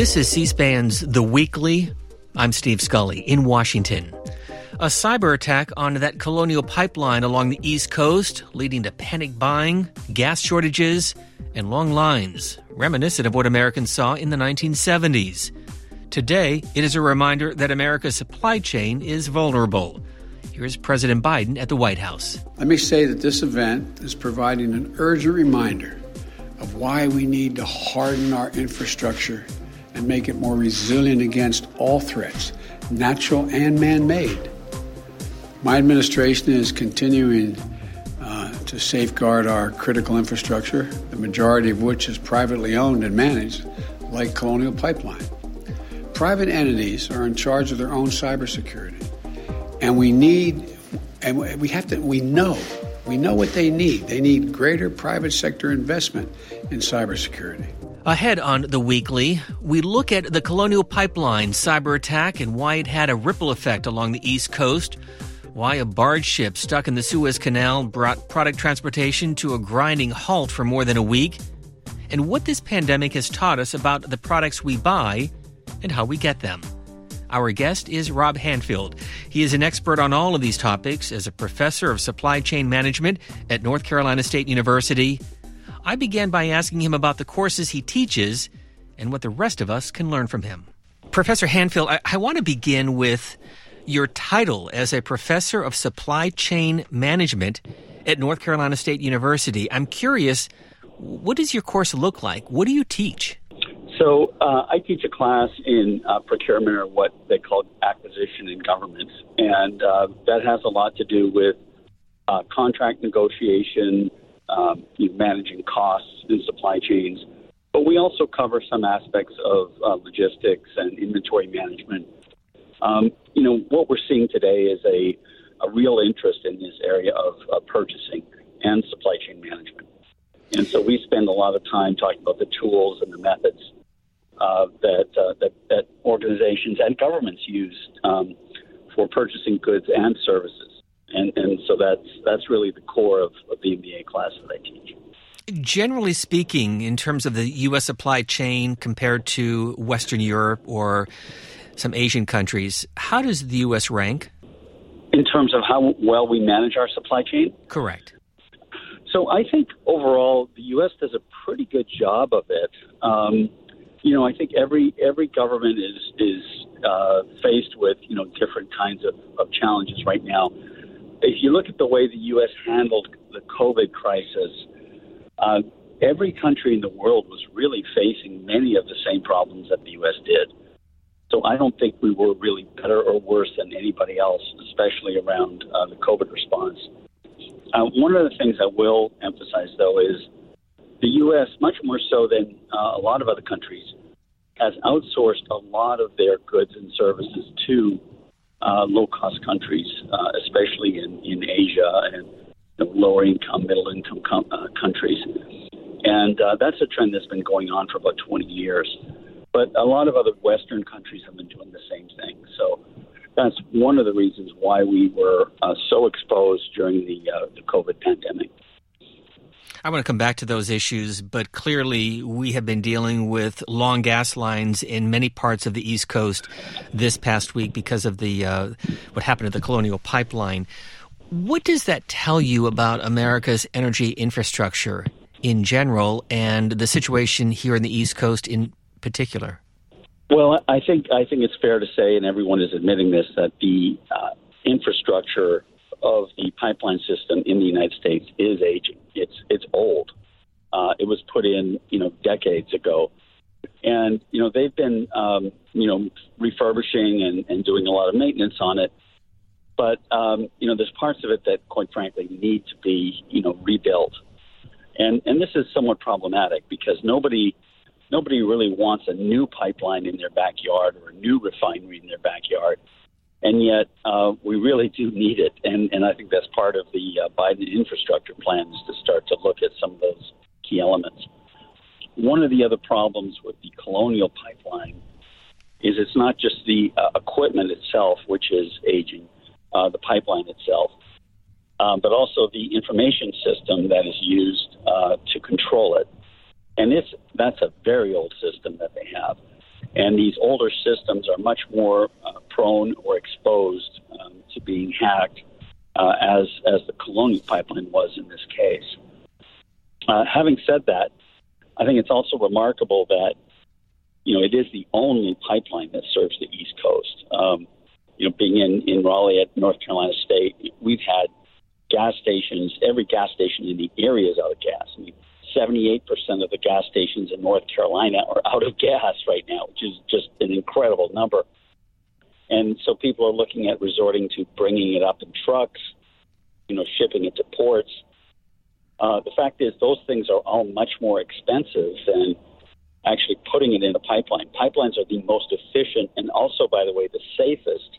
This is C SPAN's The Weekly. I'm Steve Scully in Washington. A cyber attack on that colonial pipeline along the East Coast, leading to panic buying, gas shortages, and long lines, reminiscent of what Americans saw in the 1970s. Today, it is a reminder that America's supply chain is vulnerable. Here's President Biden at the White House. Let me say that this event is providing an urgent reminder of why we need to harden our infrastructure and make it more resilient against all threats, natural and man made. My administration is continuing uh, to safeguard our critical infrastructure, the majority of which is privately owned and managed, like Colonial Pipeline. Private entities are in charge of their own cybersecurity, and we need, and we have to, we know, we know what they need. They need greater private sector investment in cybersecurity. Ahead on the weekly, we look at the Colonial Pipeline cyber attack and why it had a ripple effect along the East Coast, why a barge ship stuck in the Suez Canal brought product transportation to a grinding halt for more than a week, and what this pandemic has taught us about the products we buy and how we get them. Our guest is Rob Handfield. He is an expert on all of these topics as a professor of supply chain management at North Carolina State University I began by asking him about the courses he teaches and what the rest of us can learn from him. Professor Handfield, I, I want to begin with your title as a professor of supply chain management at North Carolina State University. I'm curious, what does your course look like? What do you teach? So, uh, I teach a class in uh, procurement or what they call acquisition in government, and uh, that has a lot to do with uh, contract negotiation, um, you know, managing costs in supply chains. But we also cover some aspects of uh, logistics and inventory management. Um, you know, what we're seeing today is a, a real interest in this area of uh, purchasing and supply chain management. And so we spend a lot of time talking about the tools and the methods uh, that, uh, that, that organizations and governments use um, for purchasing goods and services and and so that's that's really the core of, of the MBA class that I teach. Generally speaking, in terms of the U.S. supply chain compared to Western Europe or some Asian countries, how does the U.S. rank? In terms of how well we manage our supply chain? Correct. So I think overall the U.S. does a pretty good job of it. Um, you know, I think every every government is is uh, faced with you know different kinds of, of challenges right now if you look at the way the U.S. handled the COVID crisis, uh, every country in the world was really facing many of the same problems that the U.S. did. So I don't think we were really better or worse than anybody else, especially around uh, the COVID response. Uh, one of the things I will emphasize, though, is the U.S., much more so than uh, a lot of other countries, has outsourced a lot of their goods and services to uh, low cost countries, uh, especially in, in Asia and you know, lower income, middle income com- uh, countries. And uh, that's a trend that's been going on for about 20 years. But a lot of other Western countries have been doing the same thing. So that's one of the reasons why we were uh, so exposed during the, uh, the COVID pandemic. I want to come back to those issues, but clearly we have been dealing with long gas lines in many parts of the East Coast this past week because of the uh, what happened to the Colonial Pipeline. What does that tell you about America's energy infrastructure in general and the situation here in the East Coast in particular? Well, I think I think it's fair to say, and everyone is admitting this, that the uh, infrastructure of the pipeline system in the United States is aging. It's it's old. Uh, it was put in, you know, decades ago, and you know they've been, um, you know, refurbishing and, and doing a lot of maintenance on it. But um, you know, there's parts of it that, quite frankly, need to be, you know, rebuilt. And and this is somewhat problematic because nobody nobody really wants a new pipeline in their backyard or a new refinery in their backyard and yet uh, we really do need it. And, and I think that's part of the uh, Biden infrastructure plans to start to look at some of those key elements. One of the other problems with the Colonial Pipeline is it's not just the uh, equipment itself, which is aging, uh, the pipeline itself, um, but also the information system that is used uh, to control it. And it's, that's a very old system that they have. And these older systems are much more uh, prone or exposed um, to being hacked, uh, as as the Colonial Pipeline was in this case. Uh, having said that, I think it's also remarkable that you know it is the only pipeline that serves the East Coast. Um, you know, being in in Raleigh at North Carolina State, we've had gas stations. Every gas station in the area is out of gas. I mean, 78% of the gas stations in North Carolina are out of gas right now, which is just an incredible number. And so people are looking at resorting to bringing it up in trucks, you know, shipping it to ports. Uh, the fact is, those things are all much more expensive than actually putting it in a pipeline. Pipelines are the most efficient and also, by the way, the safest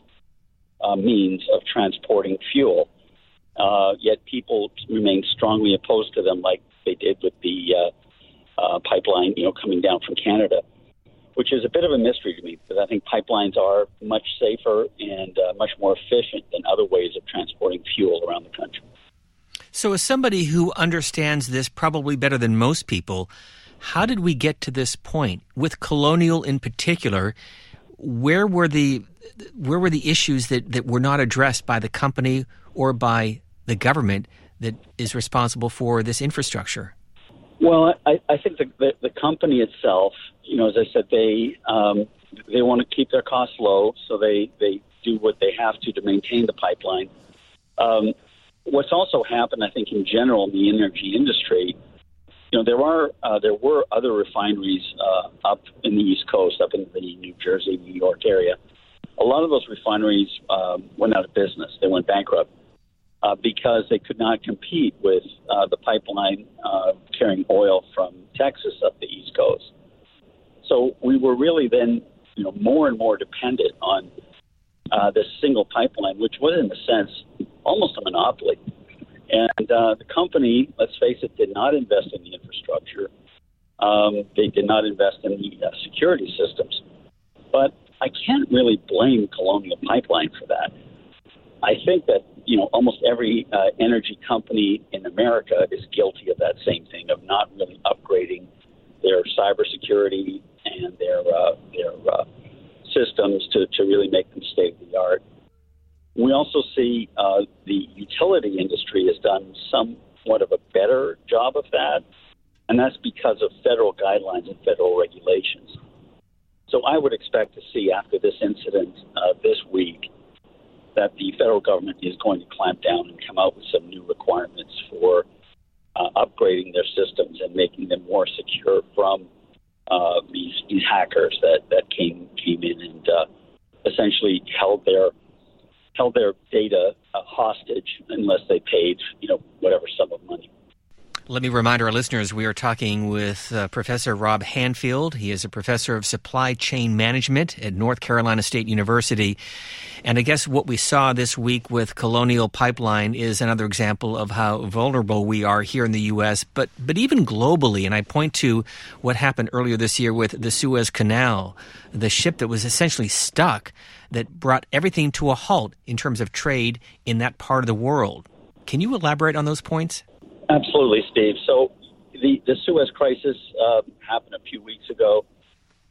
uh, means of transporting fuel. Uh, yet people remain strongly opposed to them, like they did with the uh, uh, pipeline, you know, coming down from Canada, which is a bit of a mystery to me because I think pipelines are much safer and uh, much more efficient than other ways of transporting fuel around the country. So, as somebody who understands this probably better than most people, how did we get to this point with Colonial in particular? Where were the where were the issues that, that were not addressed by the company or by the government that is responsible for this infrastructure? Well, I, I think the, the, the company itself, you know, as I said, they um, they want to keep their costs low, so they they do what they have to to maintain the pipeline. Um, what's also happened, I think, in general in the energy industry, you know, there are uh, there were other refineries uh, up in the East Coast, up in the New Jersey, New York area. A lot of those refineries um, went out of business; they went bankrupt uh, because they could not compete with uh, the pipeline uh, carrying oil from Texas up the East Coast. So we were really then, you know, more and more dependent on uh, this single pipeline, which was, in a sense, almost a monopoly. And uh, the company, let's face it, did not invest in the infrastructure. Um, they did not invest in the uh, security systems. But I can't really blame Colonial Pipeline for that. I think that you know almost every uh, energy company in America is guilty of that same thing of not really upgrading their cybersecurity and their uh, their uh, systems to, to really make them state of the art. We also see uh, the utility industry has done somewhat of a better job of that, and that's because of federal guidelines and federal regulations. So I would expect to see after this incident uh, this week that the federal government is going to clamp down and come out with some new requirements for uh, upgrading their systems and making them more secure from uh, these these hackers that, that came came in and uh, essentially held their held their data uh, hostage unless they paid you know whatever sum of money. Let me remind our listeners we are talking with uh, Professor Rob Handfield. He is a professor of supply chain management at North Carolina State University. And I guess what we saw this week with Colonial Pipeline is another example of how vulnerable we are here in the U.S., but, but even globally. And I point to what happened earlier this year with the Suez Canal, the ship that was essentially stuck that brought everything to a halt in terms of trade in that part of the world. Can you elaborate on those points? Absolutely, Steve. So the, the Suez crisis uh, happened a few weeks ago,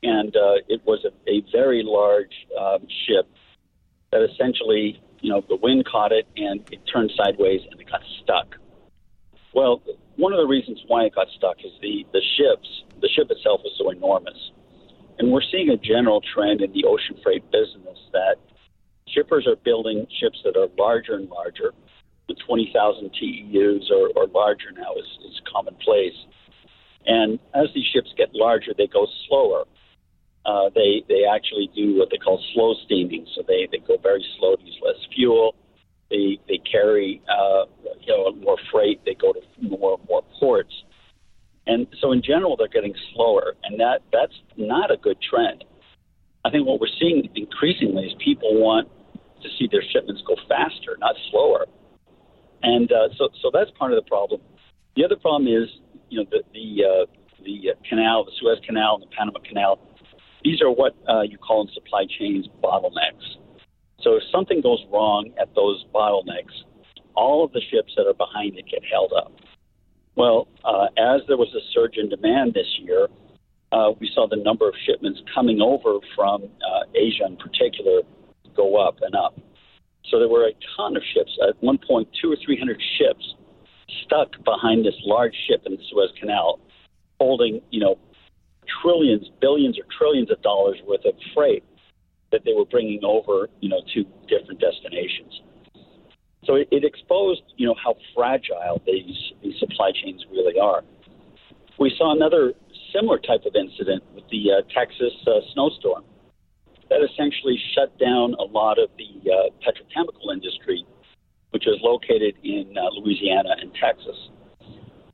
and uh, it was a, a very large um, ship that essentially, you know, the wind caught it and it turned sideways and it got stuck. Well, one of the reasons why it got stuck is the, the ships, the ship itself was so enormous. And we're seeing a general trend in the ocean freight business that shippers are building ships that are larger and larger the 20,000 TEUs or, or larger now is, is commonplace. And as these ships get larger, they go slower. Uh, they they actually do what they call slow steaming, so they, they go very slow use less fuel. They they carry uh, you know more freight. They go to more more ports, and so in general they're getting slower, and that that's not a good trend. I think what we're seeing increasingly is people want to see their shipments go faster, not slower. And uh, so, so that's part of the problem. The other problem is, you know, the the, uh, the canal, the Suez Canal, and the Panama Canal. These are what uh, you call in supply chains bottlenecks. So if something goes wrong at those bottlenecks, all of the ships that are behind it get held up. Well, uh, as there was a surge in demand this year, uh, we saw the number of shipments coming over from uh, Asia in particular go up and up. So there were a ton of ships. At one point, two or three hundred ships stuck behind this large ship in the Suez Canal, holding, you know, trillions, billions, or trillions of dollars worth of freight that they were bringing over, you know, to different destinations. So it, it exposed, you know, how fragile these, these supply chains really are. We saw another similar type of incident with the uh, Texas uh, snowstorm that essentially shut down a lot of the uh, petrochemical industry, which is located in uh, Louisiana and Texas.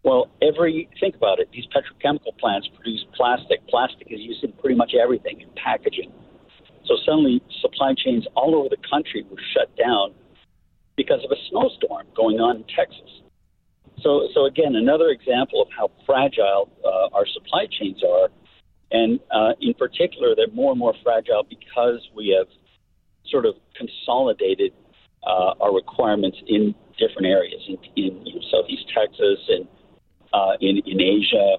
Well, every think about it. These petrochemical plants produce plastic. Plastic is used in pretty much everything in packaging. So suddenly, supply chains all over the country were shut down because of a snowstorm going on in Texas. So, so again, another example of how fragile uh, our supply chains are, and uh, in particular, they're more and more fragile because we have sort of consolidated uh, our requirements in different areas in, in you know, Southeast Texas and uh, in, in Asia,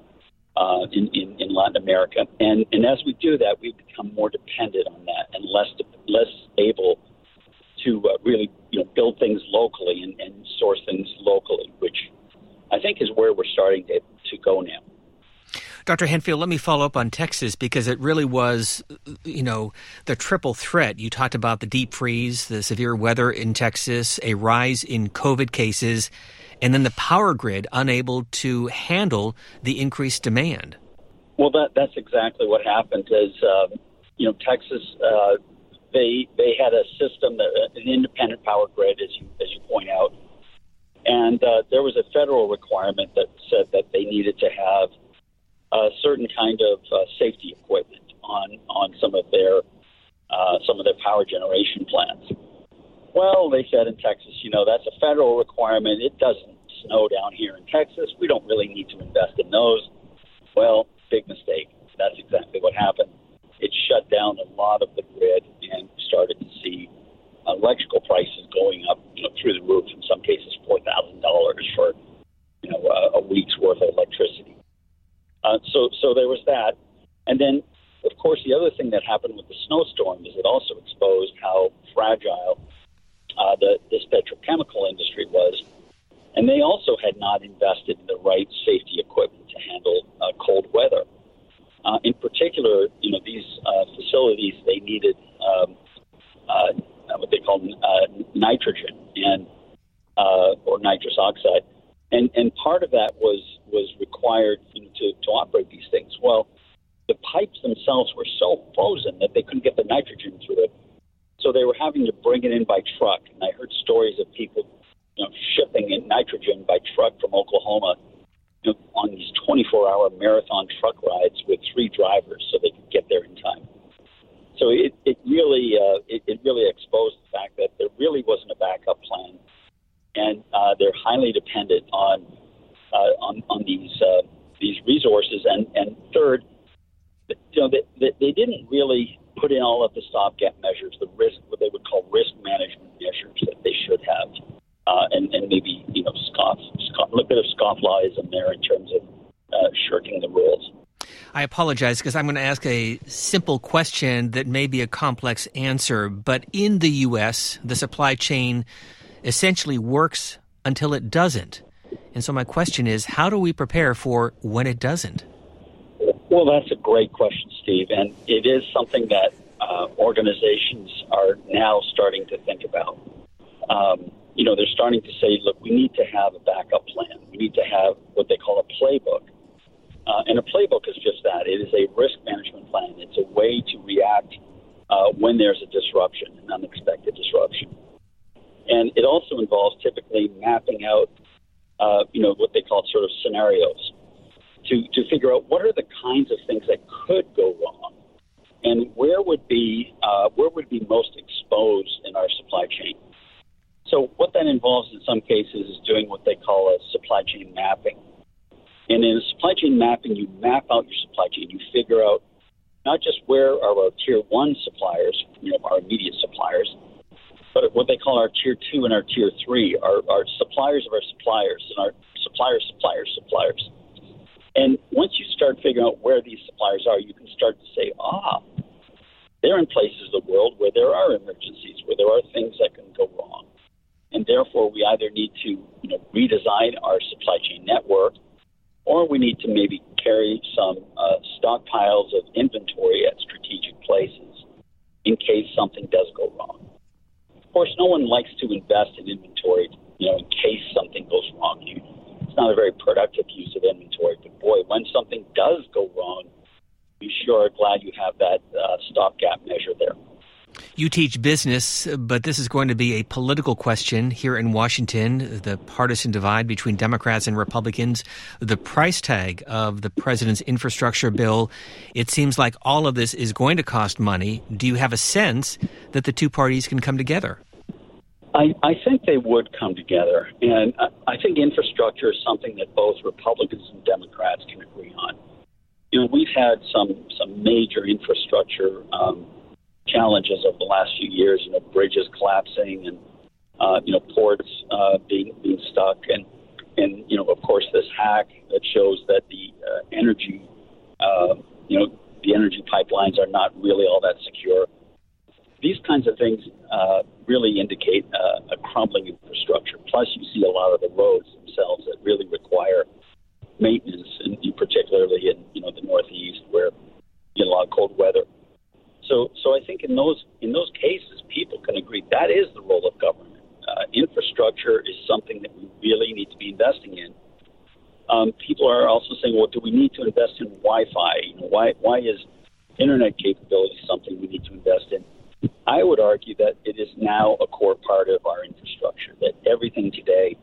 uh, in, in, in Latin America, and and as we do that, we become more dependent on that and less less able to uh, really you know build things locally and, and source things locally, which I think is where we're starting to, to go now. Dr. Handfield, let me follow up on Texas because it really was, you know, the triple threat. You talked about the deep freeze, the severe weather in Texas, a rise in COVID cases, and then the power grid unable to handle the increased demand. Well, that that's exactly what happened. Is uh, you know Texas uh, they they had a system that an independent power grid, as you as you point out, and uh, there was a federal requirement that said that they needed to have a certain kind of uh, safety equipment on on some of their uh, some of their power generation plants. Well, they said in Texas, you know, that's a federal requirement. It doesn't snow down here in Texas. We don't really need to invest in those. Well, big mistake. That's exactly what happened. It shut down a lot of the grid and started to see electrical prices going up, you know, through the roof. In some cases, four thousand dollars for, you know, uh, a week's worth of electricity. Uh, so, so there was that, and then, of course, the other thing that happened with the snowstorm is it also exposed how fragile uh, the this petrochemical industry was, and they also had not invested in the right safety equipment to handle uh, cold weather. Uh, in particular, you know, these uh, facilities they needed um, uh, what they call uh, nitrogen and uh, or nitrous oxide, and and part of that was was required you know, to to operate these things. Well, the pipes themselves were so frozen that they couldn't get the nitrogen through it, so they were having to bring it in by truck. And I heard stories of people you know, shipping in nitrogen by truck from Oklahoma you know, on these 24-hour marathon truck rides with three drivers so they could get there in time. So it, it really uh, it, it really exposed the fact that there really wasn't a backup plan, and uh, they're highly dependent on uh, on on these uh, these resources. And and third, you know, they, they, they didn't really put in all of the stopgap measures, the risk what they would call risk management measures that they should have, uh, and and maybe you know scoff, scoff a little bit of scofflawism there in terms of uh, shirking the rules. I apologize because I'm going to ask a simple question that may be a complex answer, but in the U.S., the supply chain essentially works until it doesn't. And so my question is how do we prepare for when it doesn't? Well, that's a great question, Steve. And it is something that uh, organizations are now starting to think about. Um, you know, they're starting to say, look, we need to have a backup plan. We need to have what they call a playbook uh, and a playbook is just that. It is a risk management plan. It's a way to react uh, when there's a disruption, an unexpected disruption. And it also involves typically mapping out, uh, you know, what they call sort of scenarios to, to figure out what are the kinds of things that could go wrong and where would be uh, where would be most exposed in our supply chain. So what that involves in some cases is doing what they call a supply chain mapping. And in supply chain mapping, you map out your supply chain. You figure out not just where are our tier one suppliers, you know, our immediate suppliers, but what they call our tier two and our tier three, our, our suppliers of our suppliers and our suppliers, suppliers, suppliers. And once you start figuring out where these suppliers are, you can start to say, ah, they're in places of the world where there are emergencies, where there are things that can go wrong. And therefore, we either need to you know, redesign our supply chain network or we need to maybe carry some uh, stockpiles of inventory at strategic places in case something does go wrong. Of course, no one likes to invest in inventory, you know, in case something goes wrong. You, it's not a very productive use of inventory. But boy, when something does go wrong, we sure are glad you have that uh, stopgap measure there. You teach business, but this is going to be a political question here in Washington. The partisan divide between Democrats and Republicans, the price tag of the president's infrastructure bill. It seems like all of this is going to cost money. Do you have a sense that the two parties can come together? I, I think they would come together. And I think infrastructure is something that both Republicans and Democrats can agree on. You know, we've had some, some major infrastructure. Um, challenges over the last few years. You know, bridges collapsing and uh, you know ports uh, being being stuck, and and you know of course this hack that shows that the uh, energy uh, you know the energy pipelines are not really all that secure. These kinds of things uh, really indicate uh, a crumbling infrastructure. Plus, you see a lot of the roads themselves that really require maintenance, and particularly in you know the Northeast where you get a lot of cold weather. So, so I think in those in those cases, people can agree that is the role of government. Uh, infrastructure is something that we really need to be investing in. Um, people are also saying, well, do we need to invest in Wi-Fi? You know, why why is internet capability something we need to invest in? I would argue that it is now a core part of our infrastructure. That everything today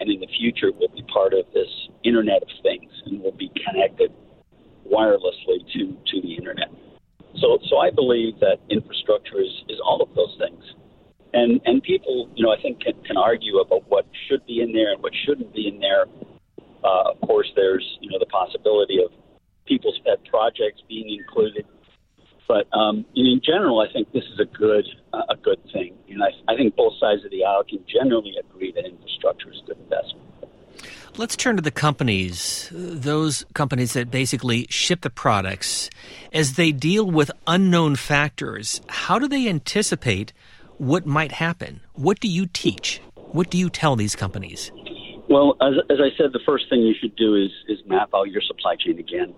and in the future will be part of this Internet of Things and will be connected wirelessly to to the internet. So, so I believe that infrastructure is, is all of those things. And, and people, you know, I think can, can argue about what should be in there and what shouldn't be in there. Uh, of course, there's, you know, the possibility of people's pet projects being included. But um, in general, I think this is a good uh, a good thing, and I, I think both sides of the aisle can generally agree that infrastructure is good investment. Let's turn to the companies, those companies that basically ship the products. As they deal with unknown factors, how do they anticipate what might happen? What do you teach? What do you tell these companies? Well, as, as I said, the first thing you should do is, is map out your supply chain again.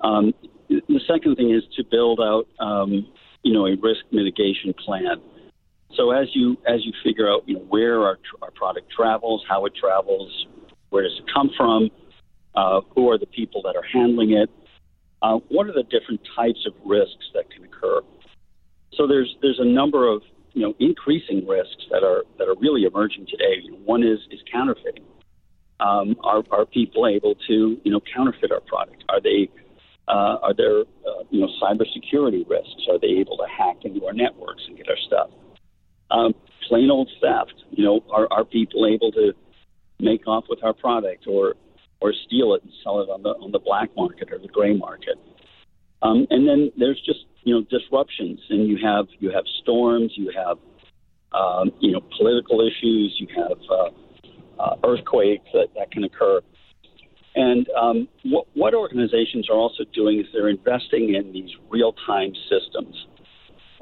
Um, the second thing is to build out, um, you know, a risk mitigation plan. So as you as you figure out, you know, where our, our product travels, how it travels, where does it come from? Uh, who are the people that are handling it? Uh, what are the different types of risks that can occur? So there's there's a number of you know increasing risks that are that are really emerging today. One is is counterfeiting. Um, are are people able to you know counterfeit our product? Are they uh, are there uh, you know cybersecurity risks? Are they able to hack into our networks and get our stuff? Um, plain old theft. You know, are are people able to make off with our product or or steal it and sell it on the on the black market or the gray market. Um, and then there's just you know disruptions, and you have you have storms, you have um, you know political issues, you have uh, uh, earthquakes that, that can occur. And um, what, what organizations are also doing is they're investing in these real time systems.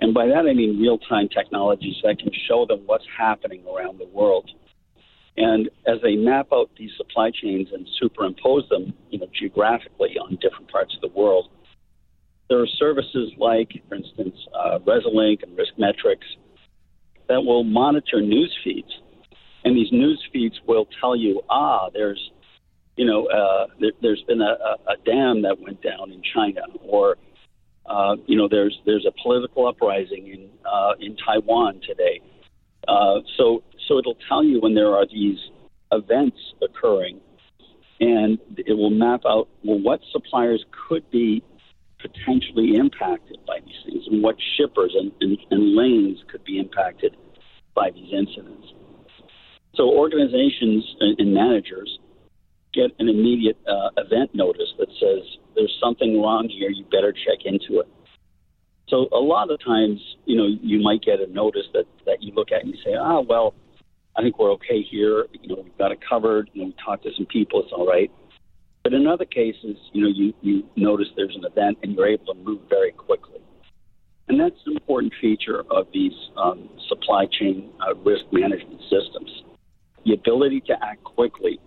And by that I mean real time technologies that can show them what's happening around the world. And as they map out these supply chains and superimpose them, you know, geographically on different parts of the world, there are services like, for instance, uh, Resilinc and RiskMetrics that will monitor news feeds, and these news feeds will tell you, ah, there's, you know, uh, there, has been a, a, dam that went down in China, or, uh, you know, there's there's a political uprising in uh, in Taiwan today. Uh, so so it'll tell you when there are these events occurring, and it will map out well what suppliers could be potentially impacted by these things, and what shippers and, and, and lanes could be impacted by these incidents. So organizations and managers get an immediate uh, event notice that says there's something wrong here. You better check into it. So a lot of times, you know, you might get a notice that that you look at and you say, ah, well, I think we're okay here. You know, we've got it covered. You know, we talked to some people. It's all right. But in other cases, you know, you, you notice there's an event and you're able to move very quickly. And that's an important feature of these um, supply chain uh, risk management systems. The ability to act quickly.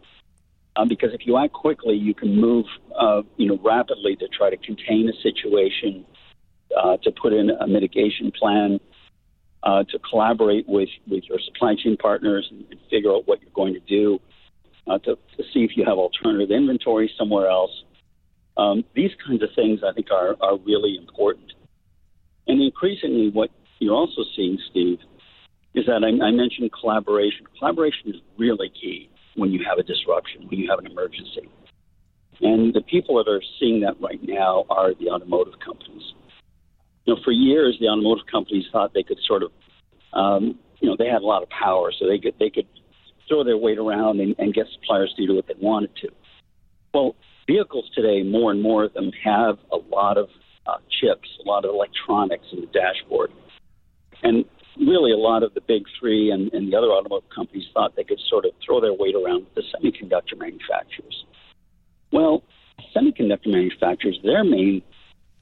Um, because if you act quickly, you can move, uh, you know, rapidly to try to contain a situation, uh, to put in a mitigation plan, uh, to collaborate with, with your supply chain partners and, and figure out what you're going to do uh, to, to see if you have alternative inventory somewhere else. Um, these kinds of things, I think, are, are really important. And increasingly, what you're also seeing, Steve, is that I, I mentioned collaboration. Collaboration is really key when you have a disruption, when you have an emergency. And the people that are seeing that right now are the automotive companies. You know, for years, the automotive companies thought they could sort of, um, you know, they had a lot of power, so they could they could throw their weight around and, and get suppliers to do what they wanted to. Well, vehicles today, more and more of them have a lot of uh, chips, a lot of electronics in the dashboard. And really, a lot of the big three and, and the other automotive companies thought they could sort of throw their weight around with the semiconductor manufacturers. Well, semiconductor manufacturers, their main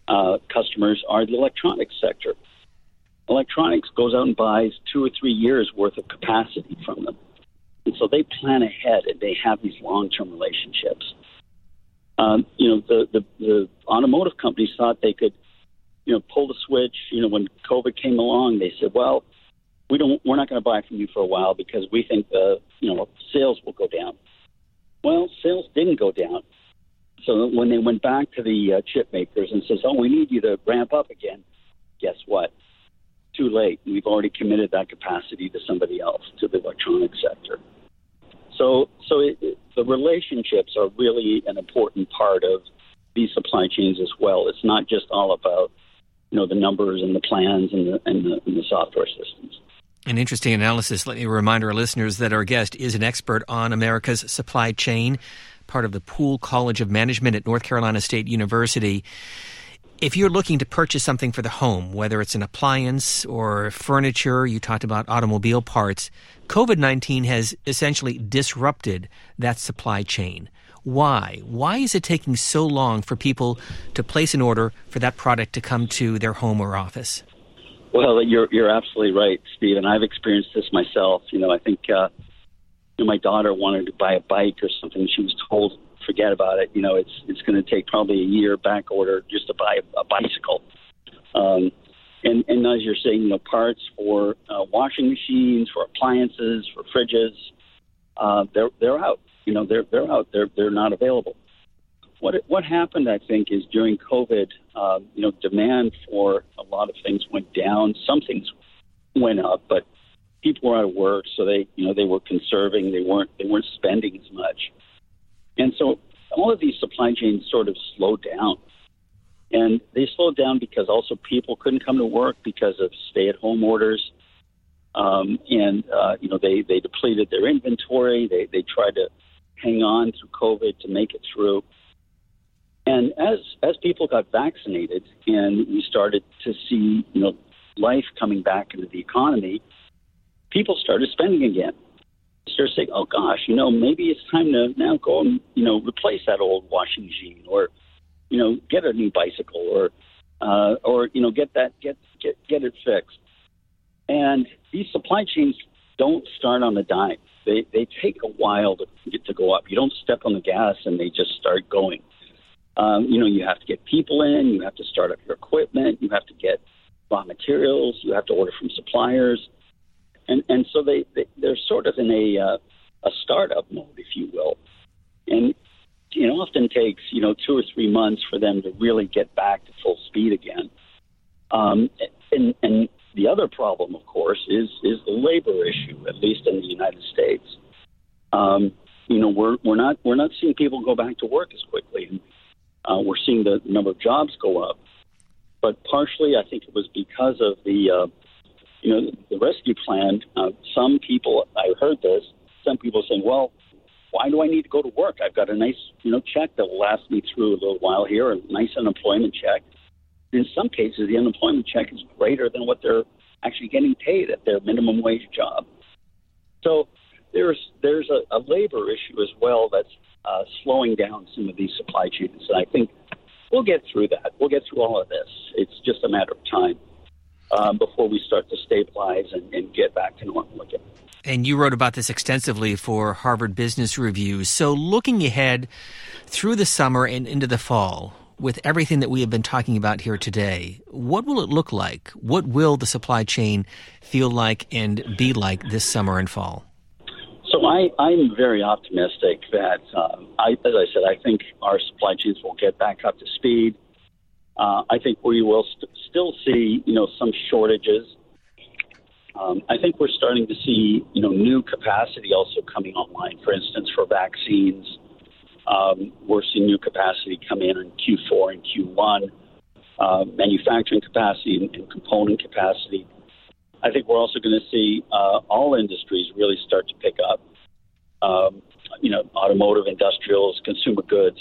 uh, customers are the electronics sector. Electronics goes out and buys two or three years worth of capacity from them. And so they plan ahead and they have these long term relationships. Um, you know, the, the, the automotive companies thought they could, you know, pull the switch. You know, when COVID came along, they said, well, we don't, we're not going to buy from you for a while because we think the, you know, sales will go down. Well, sales didn't go down. So when they went back to the uh, chip makers and says, "Oh, we need you to ramp up again," guess what? Too late. We've already committed that capacity to somebody else, to the electronic sector. So, so it, it, the relationships are really an important part of these supply chains as well. It's not just all about you know the numbers and the plans and the and the, and the software systems. An interesting analysis. Let me remind our listeners that our guest is an expert on America's supply chain, part of the Poole College of Management at North Carolina State University. If you're looking to purchase something for the home, whether it's an appliance or furniture, you talked about automobile parts, COVID 19 has essentially disrupted that supply chain. Why? Why is it taking so long for people to place an order for that product to come to their home or office? Well, you're you're absolutely right, Steve, and I've experienced this myself. You know, I think uh, know, my daughter wanted to buy a bike or something. She was told forget about it. You know, it's it's going to take probably a year back order just to buy a, a bicycle. Um, and and as you're saying, you know, parts for uh, washing machines, for appliances, for fridges, uh, they're they're out. You know, they're they're out. They're they're not available. What what happened, I think, is during COVID, uh, you know, demand for a lot of things went down. Some things went up, but people were out of work, so they you know they were conserving. They weren't they weren't spending as much. And so all of these supply chains sort of slowed down. And they slowed down because also people couldn't come to work because of stay at home orders. Um, and, uh, you know, they, they depleted their inventory. They, they tried to hang on through COVID to make it through. And as, as people got vaccinated and we started to see, you know, life coming back into the economy, people started spending again start saying, "Oh gosh, you know, maybe it's time to now go and you know replace that old washing machine, or you know, get a new bicycle, or uh, or you know, get that get get get it fixed." And these supply chains don't start on the dime. They they take a while to get to go up. You don't step on the gas and they just start going. Um, you know, you have to get people in, you have to start up your equipment, you have to get raw materials, you have to order from suppliers and and so they, they they're sort of in a uh, a startup mode, if you will, and it often takes you know two or three months for them to really get back to full speed again. Um, and and the other problem, of course, is is the labor issue, at least in the United States. Um, you know, we're we're not we're not seeing people go back to work as quickly, and uh, we're seeing the number of jobs go up. But partially, I think it was because of the uh, you know, the rescue plan, uh, some people, I heard this, some people saying, well, why do I need to go to work? I've got a nice, you know, check that will last me through a little while here, a nice unemployment check. In some cases, the unemployment check is greater than what they're actually getting paid at their minimum wage job. So there's there's a, a labor issue as well that's uh, slowing down some of these supply chains. And I think we'll get through that. We'll get through all of this. It's just a matter of time um, before we start to stabilize and, and get back to normal again. And you wrote about this extensively for Harvard Business Review. So, looking ahead through the summer and into the fall, with everything that we have been talking about here today, what will it look like? What will the supply chain feel like and be like this summer and fall? So I, I'm very optimistic that, um, I, as I said, I think our supply chains will get back up to speed. Uh, I think we will st- still see, you know, some shortages. Um, I think we're starting to see, you know, new capacity also coming online. For instance, for vaccines, um, we're seeing new capacity come in in Q4 and Q1. Uh, manufacturing capacity and, and component capacity I think we're also going to see uh, all industries really start to pick up. Um, you know, automotive, industrials, consumer goods,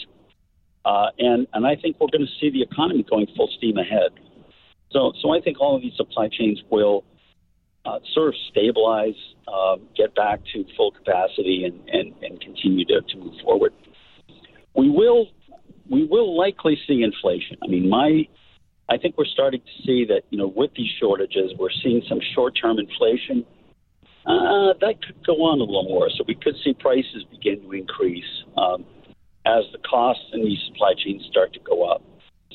uh, and and I think we're going to see the economy going full steam ahead. So so I think all of these supply chains will uh, sort of stabilize, um, get back to full capacity, and and, and continue to, to move forward. We will we will likely see inflation. I mean, my I think we're starting to see that, you know, with these shortages, we're seeing some short term inflation. Uh, that could go on a little more. So we could see prices begin to increase um, as the costs in these supply chains start to go up.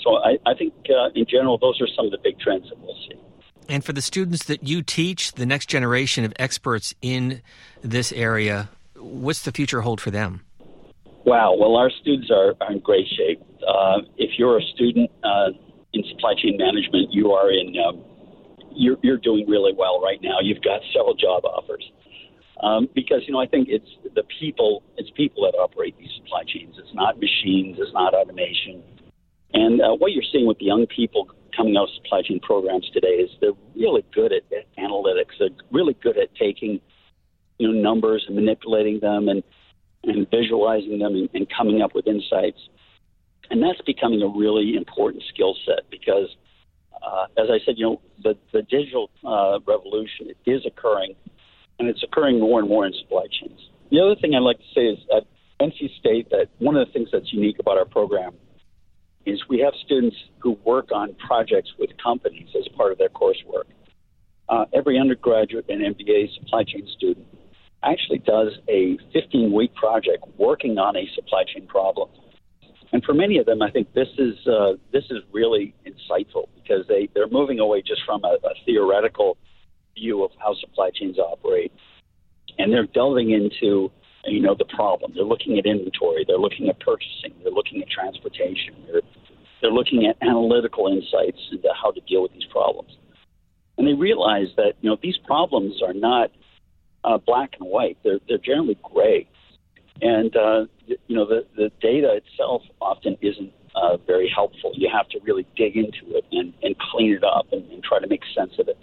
So I, I think, uh, in general, those are some of the big trends that we'll see. And for the students that you teach, the next generation of experts in this area, what's the future hold for them? Wow. Well, our students are, are in great shape. Uh, if you're a student, uh, in supply chain management, you are in um, you're, you're doing really well right now. You've got several job offers um, because you know I think it's the people it's people that operate these supply chains. It's not machines. It's not automation. And uh, what you're seeing with the young people coming out of supply chain programs today is they're really good at, at analytics. They're really good at taking you know numbers and manipulating them and and visualizing them and, and coming up with insights. And that's becoming a really important skill set because, uh, as I said, you know, the, the digital uh, revolution is occurring, and it's occurring more and more in supply chains. The other thing I'd like to say is at NC State that one of the things that's unique about our program is we have students who work on projects with companies as part of their coursework. Uh, every undergraduate and MBA supply chain student actually does a 15 week project working on a supply chain problem. And for many of them, I think this is uh, this is really insightful because they they're moving away just from a, a theoretical view of how supply chains operate, and they're delving into you know the problem. They're looking at inventory, they're looking at purchasing, they're looking at transportation, they're they're looking at analytical insights into how to deal with these problems, and they realize that you know these problems are not uh, black and white. They're they're generally gray. And, uh, you know, the, the data itself often isn't uh, very helpful. You have to really dig into it and, and clean it up and, and try to make sense of it.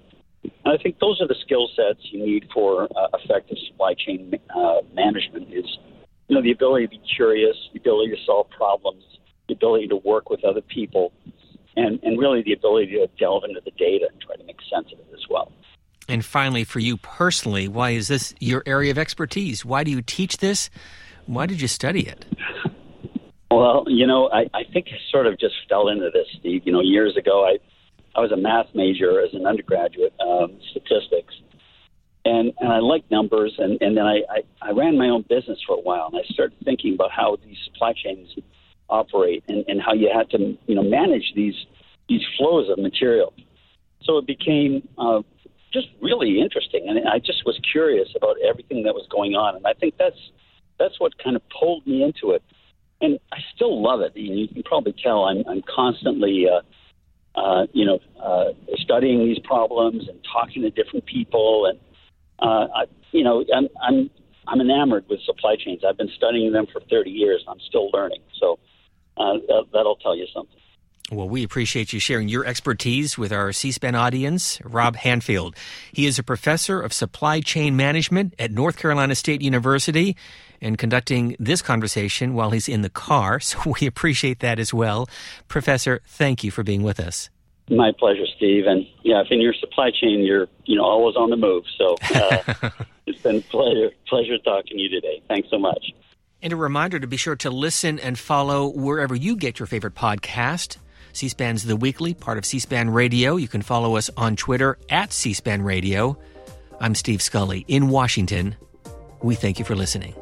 And I think those are the skill sets you need for uh, effective supply chain uh, management is, you know, the ability to be curious, the ability to solve problems, the ability to work with other people, and, and really the ability to delve into the data and try to make sense of it as well. And finally, for you personally, why is this your area of expertise? Why do you teach this? Why did you study it? Well, you know, I, I think I sort of just fell into this, Steve. You know, years ago, I I was a math major as an undergraduate, um, statistics, and and I liked numbers, and and then I, I I ran my own business for a while, and I started thinking about how these supply chains operate and and how you had to you know manage these these flows of material. So it became uh, just really interesting, and I just was curious about everything that was going on, and I think that's that's what kind of pulled me into it. And I still love it. You, you can probably tell I'm, I'm constantly, uh, uh, you know, uh, studying these problems and talking to different people. And, uh, I, you know, I'm, I'm, I'm enamored with supply chains. I've been studying them for 30 years. I'm still learning. So uh, that, that'll tell you something. Well, we appreciate you sharing your expertise with our C SPAN audience. Rob Handfield. He is a professor of supply chain management at North Carolina State University and conducting this conversation while he's in the car. So we appreciate that as well. Professor, thank you for being with us. My pleasure, Steve. And yeah, if in your supply chain, you're you know always on the move. So uh, It's been a pleasure, pleasure talking to you today. Thanks so much. And a reminder to be sure to listen and follow wherever you get your favorite podcast. C SPAN's The Weekly, part of C SPAN Radio. You can follow us on Twitter at C SPAN Radio. I'm Steve Scully in Washington. We thank you for listening.